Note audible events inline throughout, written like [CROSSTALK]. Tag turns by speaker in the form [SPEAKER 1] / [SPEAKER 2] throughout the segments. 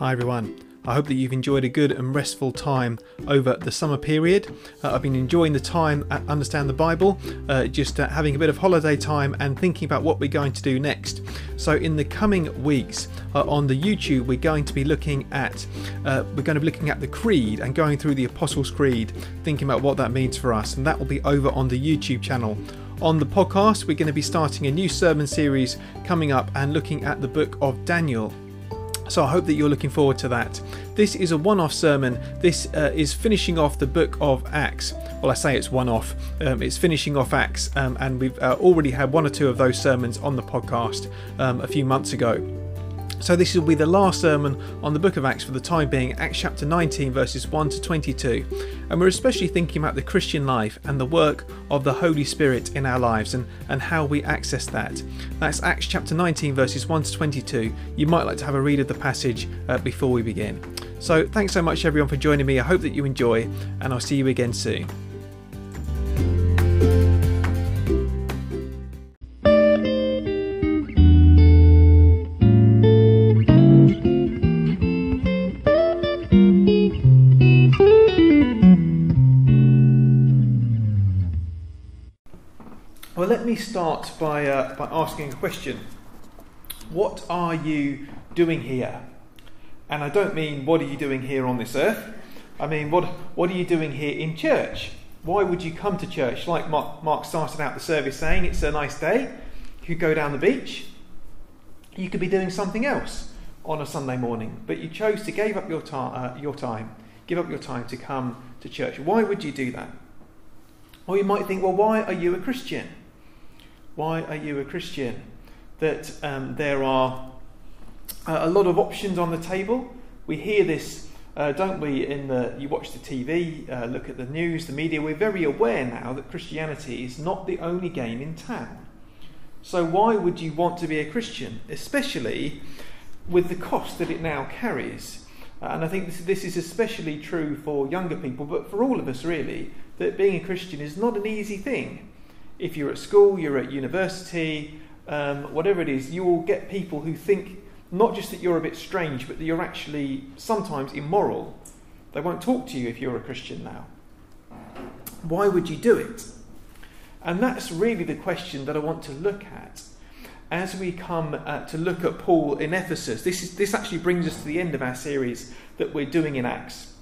[SPEAKER 1] Hi everyone. I hope that you've enjoyed a good and restful time over the summer period. Uh, I've been enjoying the time at Understand the Bible, uh, just uh, having a bit of holiday time and thinking about what we're going to do next. So, in the coming weeks uh, on the YouTube, we're going to be looking at uh, we're going to be looking at the Creed and going through the Apostles' Creed, thinking about what that means for us, and that will be over on the YouTube channel. On the podcast, we're going to be starting a new sermon series coming up and looking at the book of Daniel. So I hope that you're looking forward to that. This is a one off sermon. This uh, is finishing off the book of Acts. Well, I say it's one off, um, it's finishing off Acts, um, and we've uh, already had one or two of those sermons on the podcast um, a few months ago. So, this will be the last sermon on the book of Acts for the time being, Acts chapter 19, verses 1 to 22. And we're especially thinking about the Christian life and the work of the Holy Spirit in our lives and, and how we access that. That's Acts chapter 19, verses 1 to 22. You might like to have a read of the passage uh, before we begin. So, thanks so much, everyone, for joining me. I hope that you enjoy, and I'll see you again soon. By, uh, by asking a question. What are you doing here? And I don't mean what are you doing here on this earth. I mean, what, what are you doing here in church? Why would you come to church? Like Mark, Mark started out the service saying, it's a nice day. You could go down the beach. You could be doing something else on a Sunday morning, but you chose to give up your, ta- uh, your time, give up your time to come to church. Why would you do that? Or you might think, well, why are you a Christian? Why are you a Christian? That um, there are uh, a lot of options on the table. We hear this, uh, don't we? In the you watch the TV, uh, look at the news, the media. We're very aware now that Christianity is not the only game in town. So why would you want to be a Christian, especially with the cost that it now carries? Uh, and I think this, this is especially true for younger people, but for all of us really, that being a Christian is not an easy thing if you're at school, you're at university, um, whatever it is, you will get people who think not just that you're a bit strange, but that you're actually sometimes immoral. They won't talk to you if you're a Christian now. Why would you do it? And that's really the question that I want to look at as we come uh, to look at Paul in Ephesus. This, is, this actually brings us to the end of our series that we're doing in Acts.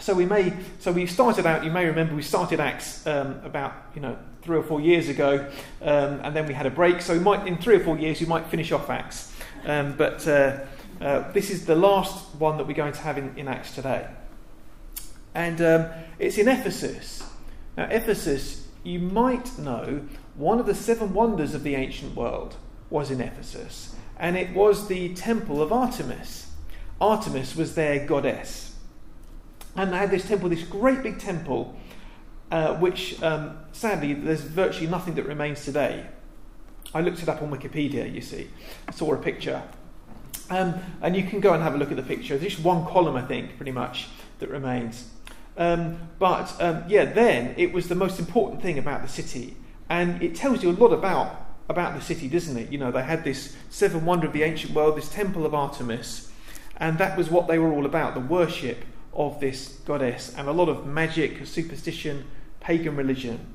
[SPEAKER 1] So we may, so we started out. You may remember we started Acts um, about you know three or four years ago, um, and then we had a break. So we might, in three or four years, we might finish off Acts. Um, but uh, uh, this is the last one that we're going to have in, in Acts today, and um, it's in Ephesus. Now, Ephesus, you might know, one of the seven wonders of the ancient world was in Ephesus, and it was the temple of Artemis. Artemis was their goddess. And they had this temple, this great big temple, uh, which um, sadly there's virtually nothing that remains today. I looked it up on Wikipedia, you see. I saw a picture. Um, and you can go and have a look at the picture. There's just one column, I think, pretty much, that remains. Um, but um, yeah, then it was the most important thing about the city. And it tells you a lot about, about the city, doesn't it? You know, they had this seven wonder of the ancient world, this temple of Artemis. And that was what they were all about the worship of this goddess and a lot of magic, superstition, pagan religion.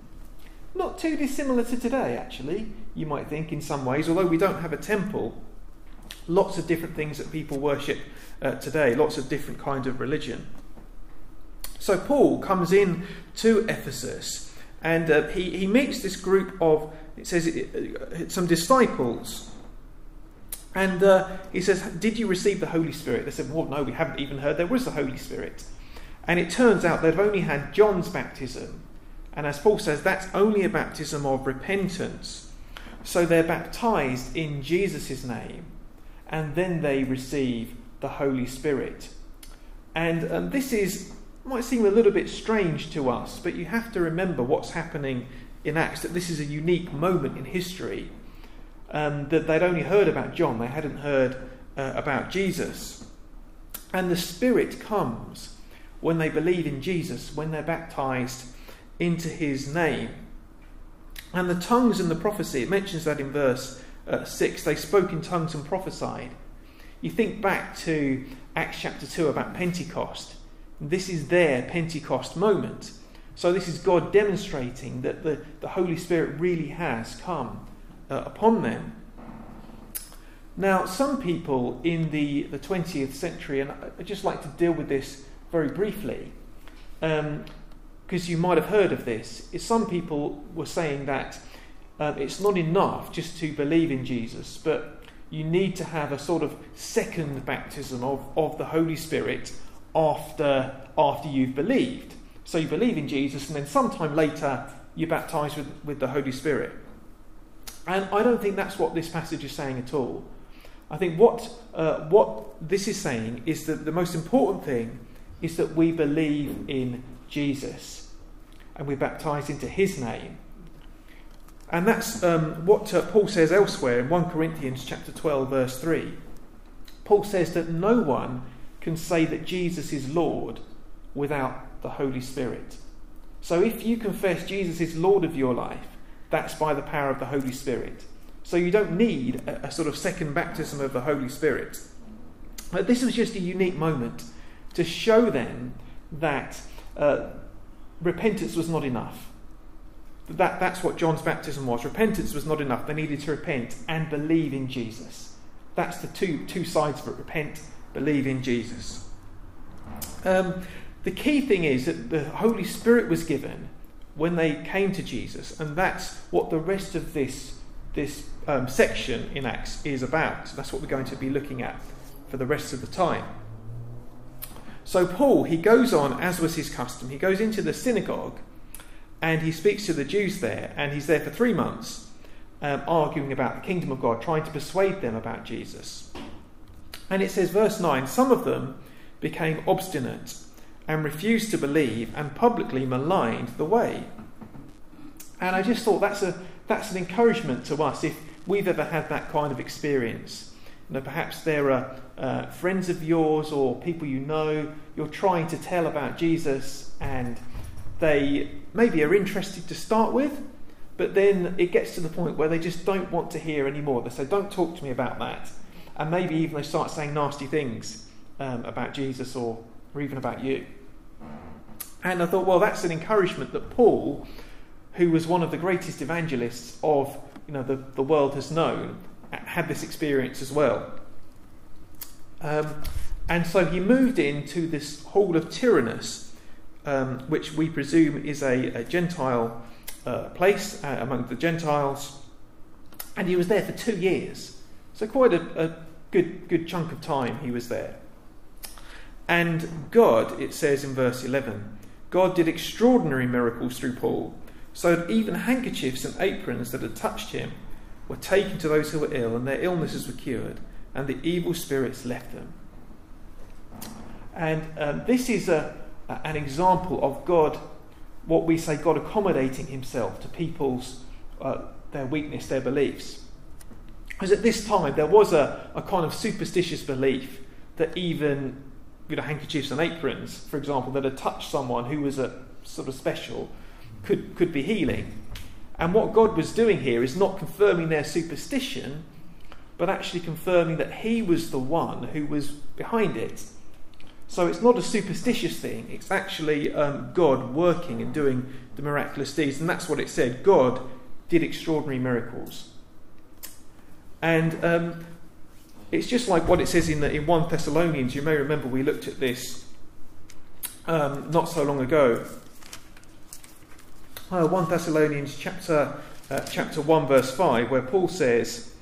[SPEAKER 1] Not too dissimilar to today, actually, you might think, in some ways, although we don't have a temple. Lots of different things that people worship uh, today, lots of different kinds of religion. So Paul comes in to Ephesus and uh, he, he meets this group of, it says, uh, some disciples and uh, he says, Did you receive the Holy Spirit? They said, Well, no, we haven't even heard there was the Holy Spirit. And it turns out they've only had John's baptism. And as Paul says, that's only a baptism of repentance. So they're baptized in Jesus' name, and then they receive the Holy Spirit. And um, this is might seem a little bit strange to us, but you have to remember what's happening in Acts, that this is a unique moment in history um, that they'd only heard about John, they hadn't heard uh, about Jesus. And the Spirit comes when they believe in Jesus, when they're baptized into his name. And the tongues and the prophecy, it mentions that in verse uh, 6, they spoke in tongues and prophesied. You think back to Acts chapter 2 about Pentecost. This is their Pentecost moment. So, this is God demonstrating that the, the Holy Spirit really has come uh, upon them. Now, some people in the, the 20th century, and I'd just like to deal with this very briefly, because um, you might have heard of this, is some people were saying that um, it's not enough just to believe in Jesus, but you need to have a sort of second baptism of, of the Holy Spirit after, after you've believed. So you believe in Jesus, and then sometime later you're baptized with, with the Holy Spirit. And I don't think that's what this passage is saying at all. I think what, uh, what this is saying is that the most important thing is that we believe in Jesus and we're baptized into his name. And that's um, what uh, Paul says elsewhere in 1 Corinthians chapter 12 verse 3. Paul says that no one can say that Jesus is Lord without the Holy Spirit. So if you confess Jesus is Lord of your life, that's by the power of the Holy Spirit. So you don't need a, a sort of second baptism of the Holy Spirit. But this was just a unique moment to show them that uh, repentance was not enough. That, that's what John's baptism was. Repentance was not enough. They needed to repent and believe in Jesus. That's the two, two sides of it repent, believe in Jesus. Um, the key thing is that the Holy Spirit was given when they came to Jesus, and that's what the rest of this this um, section in Acts is about. That's what we're going to be looking at for the rest of the time. So, Paul, he goes on, as was his custom, he goes into the synagogue and he speaks to the Jews there, and he's there for three months, um, arguing about the kingdom of God, trying to persuade them about Jesus. And it says, verse 9 some of them became obstinate and refused to believe and publicly maligned the way. And I just thought that's a that's an encouragement to us if we've ever had that kind of experience. You know, perhaps there are uh, friends of yours or people you know you're trying to tell about Jesus and they maybe are interested to start with, but then it gets to the point where they just don't want to hear anymore. They say, Don't talk to me about that. And maybe even they start saying nasty things um, about Jesus or, or even about you. And I thought, well, that's an encouragement that Paul who was one of the greatest evangelists of you know, the, the world has known, had this experience as well. Um, and so he moved into this hall of Tyrannus, um, which we presume is a, a Gentile uh, place uh, among the Gentiles. And he was there for two years. So, quite a, a good, good chunk of time he was there. And God, it says in verse 11, God did extraordinary miracles through Paul so that even handkerchiefs and aprons that had touched him were taken to those who were ill, and their illnesses were cured, and the evil spirits left them. And um, this is a, an example of God, what we say, God accommodating himself to people's uh, their weakness, their beliefs. Because at this time there was a, a kind of superstitious belief that even you know, handkerchiefs and aprons, for example, that had touched someone who was a sort of special, could, could be healing. And what God was doing here is not confirming their superstition, but actually confirming that He was the one who was behind it. So it's not a superstitious thing, it's actually um, God working and doing the miraculous deeds. And that's what it said God did extraordinary miracles. And um, it's just like what it says in, the, in 1 Thessalonians. You may remember we looked at this um, not so long ago uh, 1 Thessalonians chapter, uh, chapter 1, verse 5, where Paul says,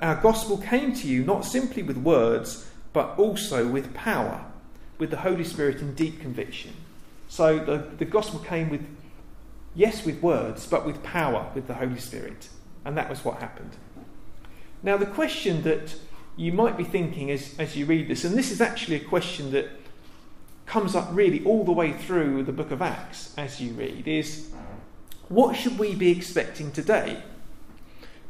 [SPEAKER 1] Our gospel came to you not simply with words, but also with power, with the Holy Spirit and deep conviction. So the, the gospel came with, yes, with words, but with power, with the Holy Spirit. And that was what happened. Now, the question that you might be thinking as, as you read this, and this is actually a question that comes up really all the way through the book of Acts as you read, is what should we be expecting today?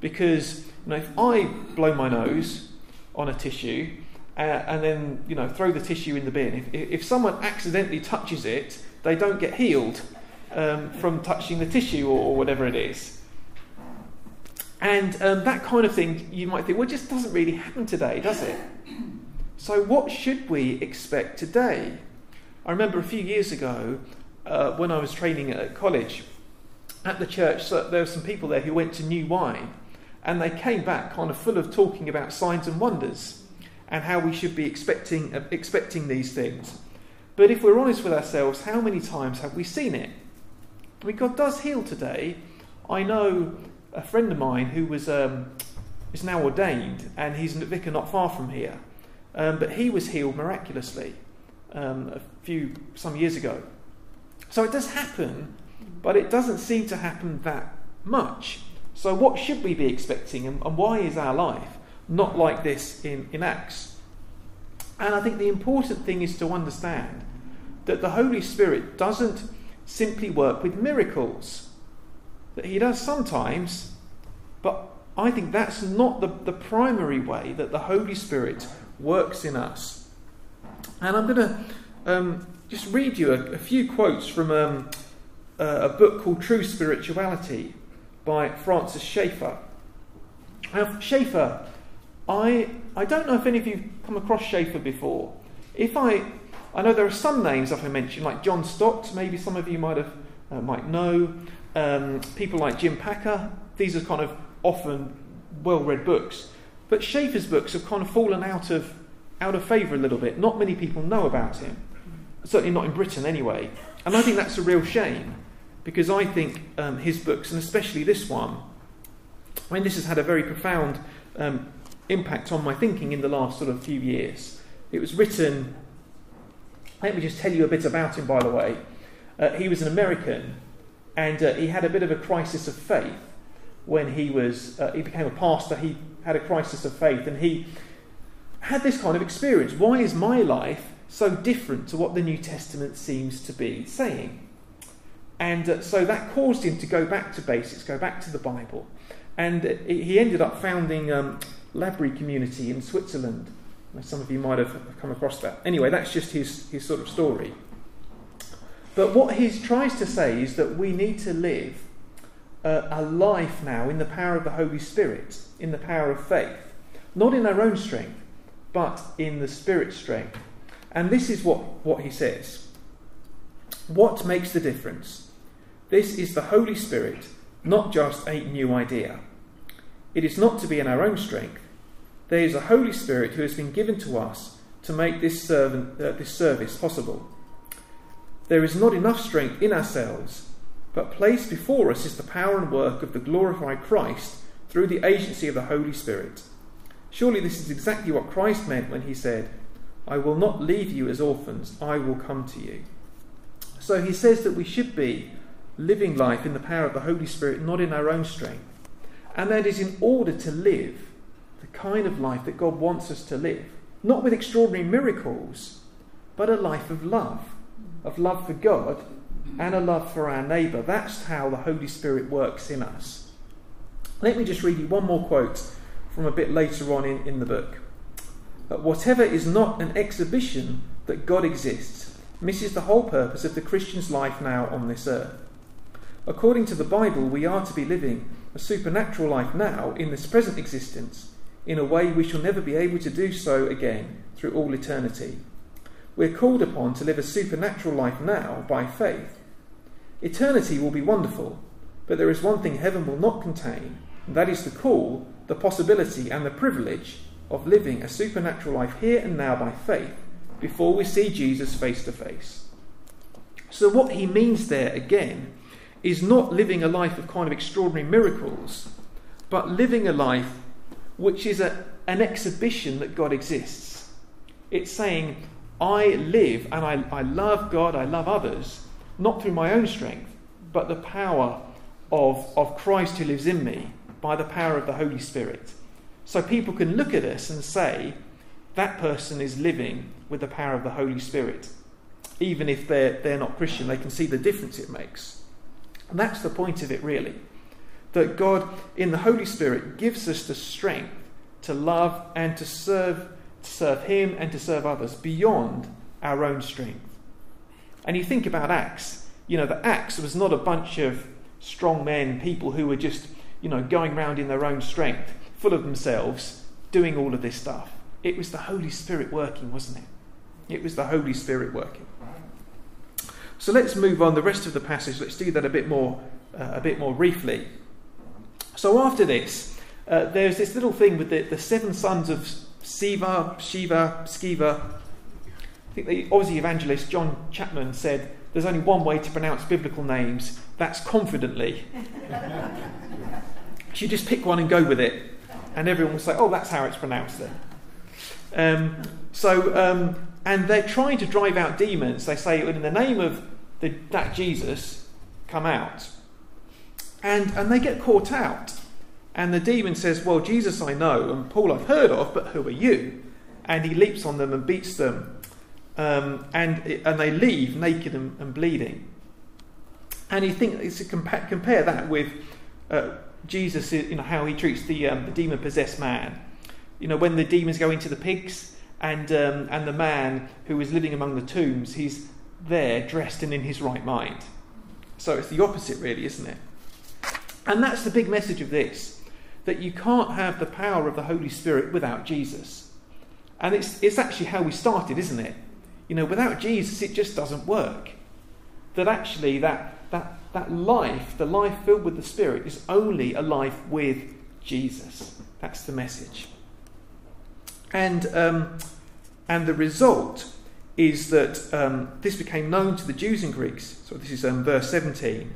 [SPEAKER 1] Because you know, if I blow my nose on a tissue uh, and then you know throw the tissue in the bin, if, if someone accidentally touches it, they don't get healed um, from touching the tissue or, or whatever it is. And um, that kind of thing, you might think, well, it just doesn't really happen today, does it? [CLEARS THROAT] So, what should we expect today? I remember a few years ago uh, when I was training at college at the church, so there were some people there who went to New Wine and they came back kind of full of talking about signs and wonders and how we should be expecting, uh, expecting these things. But if we're honest with ourselves, how many times have we seen it? I mean, God does heal today. I know a friend of mine who was um, is now ordained, and he's a vicar not far from here. Um, but he was healed miraculously um, a few some years ago. So it does happen, but it doesn't seem to happen that much. So what should we be expecting, and, and why is our life not like this in, in Acts? And I think the important thing is to understand that the Holy Spirit doesn't simply work with miracles. That He does sometimes, but I think that's not the, the primary way that the Holy Spirit works in us. And I'm going to um, just read you a, a few quotes from um, a, a book called True Spirituality by Francis Schaeffer. Now, Schaeffer, I, I don't know if any of you have come across Schaeffer before. If I, I know there are some names that I mentioned, like John Stott, maybe some of you might have uh, might know. Um, people like Jim Packer. These are kind of often well-read books, but Schaeffer's books have kind of fallen out of out of favour a little bit. Not many people know about him, certainly not in Britain anyway. And I think that's a real shame because I think um, his books, and especially this one, I mean, this has had a very profound um, impact on my thinking in the last sort of few years. It was written, let me just tell you a bit about him, by the way. Uh, he was an American and uh, he had a bit of a crisis of faith when he was uh, he became a pastor he had a crisis of faith and he had this kind of experience. Why is my life so different to what the New Testament seems to be saying? And uh, so that caused him to go back to basics, go back to the Bible. And uh, he ended up founding um, L'Abri Community in Switzerland. Some of you might have come across that. Anyway, that's just his, his sort of story. But what he tries to say is that we need to live a life now in the power of the Holy Spirit, in the power of faith, not in our own strength, but in the Spirit's strength. And this is what, what he says. What makes the difference? This is the Holy Spirit, not just a new idea. It is not to be in our own strength. There is a Holy Spirit who has been given to us to make this, servant, uh, this service possible. There is not enough strength in ourselves, but placed before us is the power and work of the glorified Christ through the agency of the Holy Spirit. Surely this is exactly what Christ meant when he said, I will not leave you as orphans, I will come to you. So he says that we should be living life in the power of the Holy Spirit, not in our own strength. And that is in order to live the kind of life that God wants us to live. Not with extraordinary miracles, but a life of love. Of love for God and a love for our neighbour. That's how the Holy Spirit works in us. Let me just read you one more quote from a bit later on in, in the book. But whatever is not an exhibition that God exists misses the whole purpose of the Christian's life now on this earth. According to the Bible, we are to be living a supernatural life now in this present existence in a way we shall never be able to do so again through all eternity. We're called upon to live a supernatural life now by faith. Eternity will be wonderful, but there is one thing heaven will not contain, and that is the call the possibility and the privilege of living a supernatural life here and now by faith before we see Jesus face to face. So, what he means there again is not living a life of kind of extraordinary miracles, but living a life which is a, an exhibition that God exists. It's saying, I live and I, I love God, I love others, not through my own strength, but the power of, of Christ who lives in me by the power of the Holy Spirit. So people can look at us and say, that person is living with the power of the Holy Spirit. Even if they're, they're not Christian, they can see the difference it makes. And that's the point of it, really. That God, in the Holy Spirit, gives us the strength to love and to serve, to serve Him and to serve others beyond our own strength. And you think about Acts, you know, the Acts was not a bunch of strong men, people who were just you know, going around in their own strength, full of themselves, doing all of this stuff. It was the Holy Spirit working, wasn't it? It was the Holy Spirit working. So let's move on the rest of the passage. Let's do that a bit more, uh, a bit more briefly. So after this, uh, there's this little thing with the, the seven sons of Siva, Shiva, Skiva. I think the Aussie evangelist John Chapman said there's only one way to pronounce biblical names. That's confidently. [LAUGHS] so you just pick one and go with it, and everyone will say, "Oh, that's how it's pronounced." Then. Um, so, um, and they're trying to drive out demons. They say, "In the name of the, that Jesus, come out," and and they get caught out. And the demon says, Well, Jesus I know, and Paul I've heard of, but who are you? And he leaps on them and beats them. Um, and, and they leave naked and, and bleeding. And you think, compa- compare that with uh, Jesus, you know, how he treats the, um, the demon possessed man. You know, when the demons go into the pigs, and, um, and the man who is living among the tombs, he's there dressed and in his right mind. So it's the opposite, really, isn't it? And that's the big message of this that you can't have the power of the Holy Spirit without Jesus. And it's, it's actually how we started, isn't it? You know, without Jesus, it just doesn't work. That actually, that, that, that life, the life filled with the Spirit, is only a life with Jesus. That's the message. And, um, and the result is that um, this became known to the Jews and Greeks. So this is um, verse 17.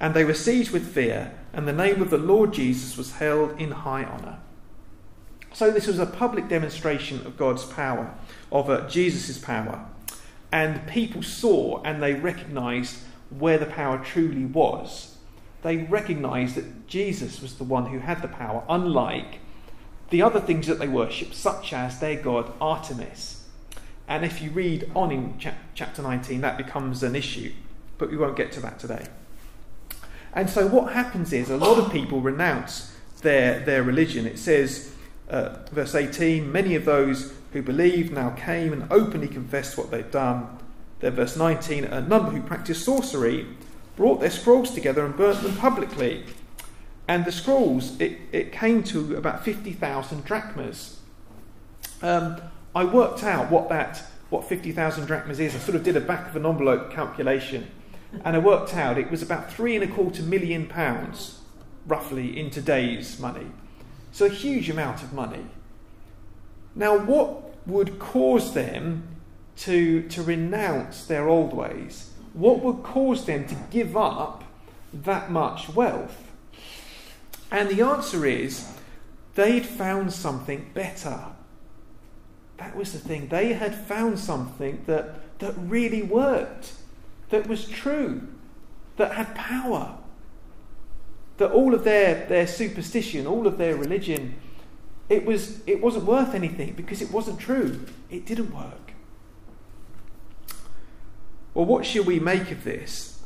[SPEAKER 1] And they were seized with fear, and the name of the Lord Jesus was held in high honour. So, this was a public demonstration of God's power, of uh, Jesus' power. And people saw and they recognised where the power truly was. They recognised that Jesus was the one who had the power, unlike the other things that they worshipped, such as their god Artemis. And if you read on in chapter 19, that becomes an issue, but we won't get to that today. And so what happens is a lot of people renounce their, their religion. It says, uh, verse 18, many of those who believed now came and openly confessed what they'd done. Then, verse 19, a number who practiced sorcery brought their scrolls together and burnt them publicly. And the scrolls, it, it came to about 50,000 drachmas. Um, I worked out what that what 50,000 drachmas is. I sort of did a back of an envelope calculation and I worked out it was about three and a quarter million pounds, roughly, in today's money. So a huge amount of money. Now, what would cause them to, to renounce their old ways? What would cause them to give up that much wealth? And the answer is they'd found something better. That was the thing. They had found something that, that really worked that was true, that had power. That all of their, their superstition, all of their religion, it, was, it wasn't worth anything because it wasn't true. It didn't work. Well, what should we make of this?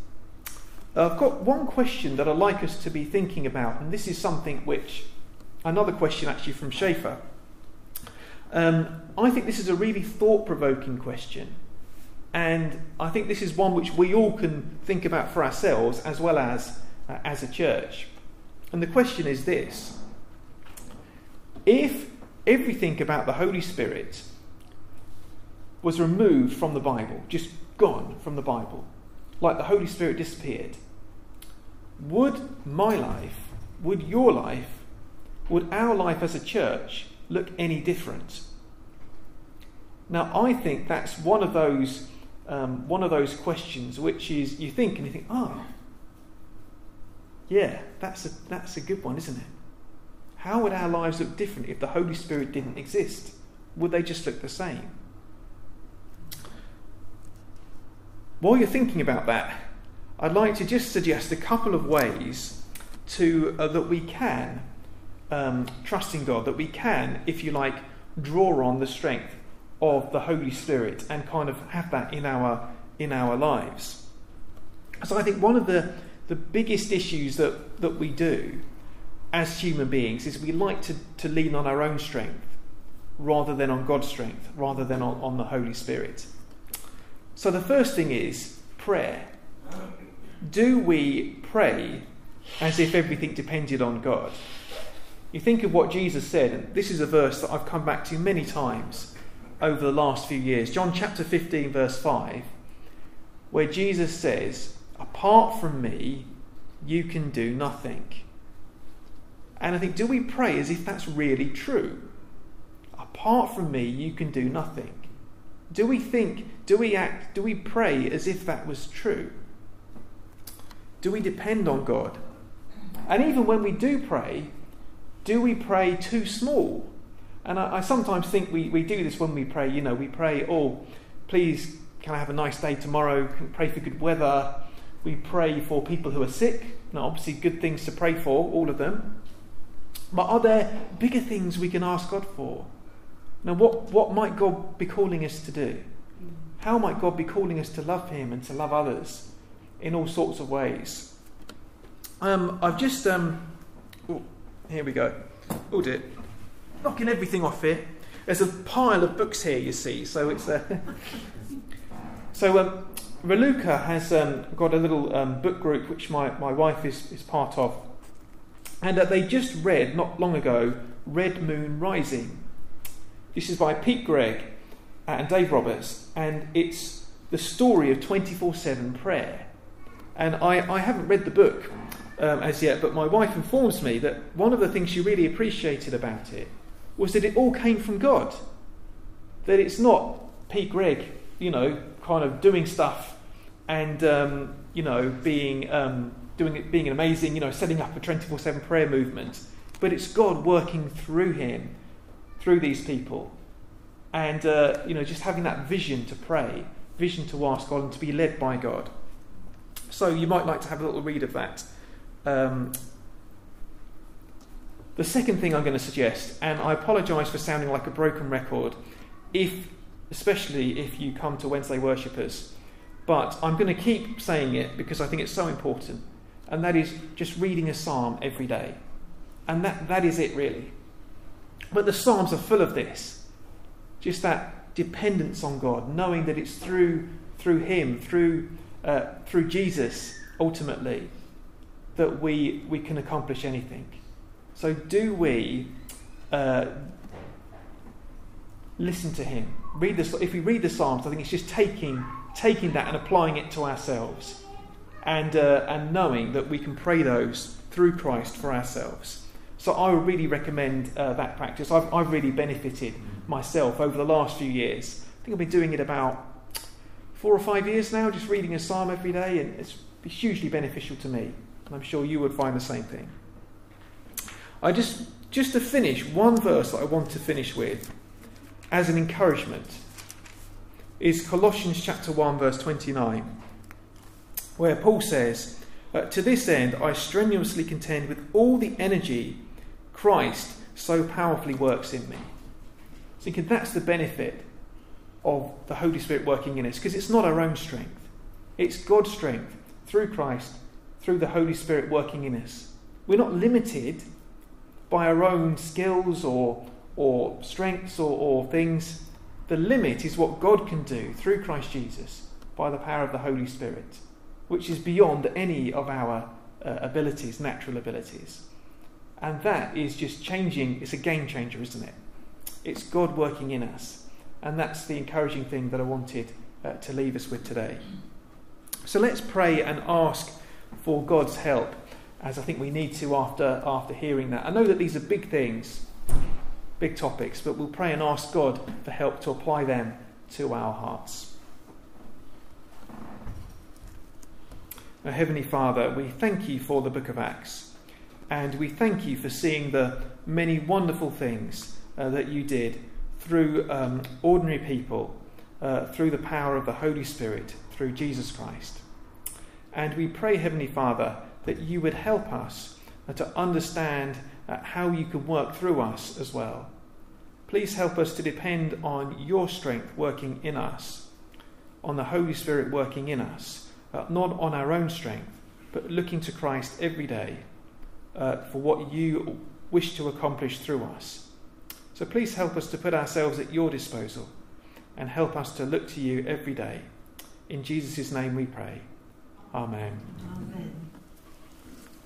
[SPEAKER 1] Uh, I've got one question that I'd like us to be thinking about, and this is something which, another question actually from Schaeffer. Um, I think this is a really thought provoking question. And I think this is one which we all can think about for ourselves as well as uh, as a church. And the question is this if everything about the Holy Spirit was removed from the Bible, just gone from the Bible, like the Holy Spirit disappeared, would my life, would your life, would our life as a church look any different? Now, I think that's one of those um, one of those questions which is you think and you think, oh, yeah, that's a, that's a good one, isn't it? How would our lives look different if the Holy Spirit didn't exist? Would they just look the same? While you're thinking about that, I'd like to just suggest a couple of ways to uh, that we can um, trust in God, that we can, if you like, draw on the strength of the Holy Spirit and kind of have that in our in our lives. So I think one of the, the biggest issues that, that we do as human beings is we like to, to lean on our own strength rather than on God's strength, rather than on, on the Holy Spirit. So the first thing is prayer. Do we pray as if everything depended on God? You think of what Jesus said, and this is a verse that I've come back to many times over the last few years. John chapter 15, verse 5, where Jesus says, Apart from me, you can do nothing. And I think, do we pray as if that's really true? Apart from me, you can do nothing. Do we think, do we act, do we pray as if that was true? Do we depend on God? And even when we do pray, do we pray too small? And I, I, sometimes think we, we do this when we pray. You know, we pray, oh, please, can I have a nice day tomorrow? Can pray for good weather. We pray for people who are sick. Now, obviously, good things to pray for, all of them. But are there bigger things we can ask God for? Now, what, what might God be calling us to do? How might God be calling us to love Him and to love others in all sorts of ways? Um, I've just. Um, oh, here we go. Oh dear. Knocking everything off here. There's a pile of books here, you see. So it's. Uh, [LAUGHS] so um, has um, got a little um, book group which my, my wife is, is part of. And uh, they just read, not long ago, Red Moon Rising this is by Pete Greig and Dave Roberts, and it's the story of 24 7 prayer. And I, I haven't read the book um, as yet, but my wife informs me that one of the things she really appreciated about it was that it all came from God. That it's not Pete Greig, you know, kind of doing stuff and, um, you know, being, um, doing it, being an amazing, you know, setting up a 24 7 prayer movement, but it's God working through him through these people. And, uh, you know, just having that vision to pray, vision to ask God and to be led by God. So you might like to have a little read of that. Um, the second thing I'm going to suggest, and I apologise for sounding like a broken record, if, especially if you come to Wednesday worshippers, but I'm going to keep saying it because I think it's so important, and that is just reading a psalm every day. And that, that is it, really. But the Psalms are full of this. Just that dependence on God, knowing that it's through, through Him, through, uh, through Jesus, ultimately, that we, we can accomplish anything. So, do we uh, listen to Him? Read the, if we read the Psalms, I think it's just taking, taking that and applying it to ourselves and, uh, and knowing that we can pray those through Christ for ourselves. So I would really recommend uh, that practice. I've, I've really benefited myself over the last few years. I think I've been doing it about four or five years now, just reading a psalm every day, and it's hugely beneficial to me. And I'm sure you would find the same thing. I just, just to finish, one verse that I want to finish with as an encouragement is Colossians chapter 1, verse 29, where Paul says, uh, To this end I strenuously contend with all the energy Christ so powerfully works in me. Thinking that's the benefit of the Holy Spirit working in us, because it's not our own strength. It's God's strength through Christ, through the Holy Spirit working in us. We're not limited by our own skills or, or strengths or, or things. The limit is what God can do through Christ Jesus by the power of the Holy Spirit, which is beyond any of our uh, abilities, natural abilities. And that is just changing, it's a game changer, isn't it? It's God working in us. And that's the encouraging thing that I wanted uh, to leave us with today. So let's pray and ask for God's help, as I think we need to after, after hearing that. I know that these are big things, big topics, but we'll pray and ask God for help to apply them to our hearts. Now, Heavenly Father, we thank you for the book of Acts. And we thank you for seeing the many wonderful things uh, that you did through um, ordinary people, uh, through the power of the Holy Spirit, through Jesus Christ. And we pray, Heavenly Father, that you would help us uh, to understand uh, how you can work through us as well. Please help us to depend on your strength working in us, on the Holy Spirit working in us, uh, not on our own strength, but looking to Christ every day for what you wish to accomplish through us. So please help us to put ourselves at your disposal and help us to look to you every day. In Jesus' name we pray. Amen.
[SPEAKER 2] Amen.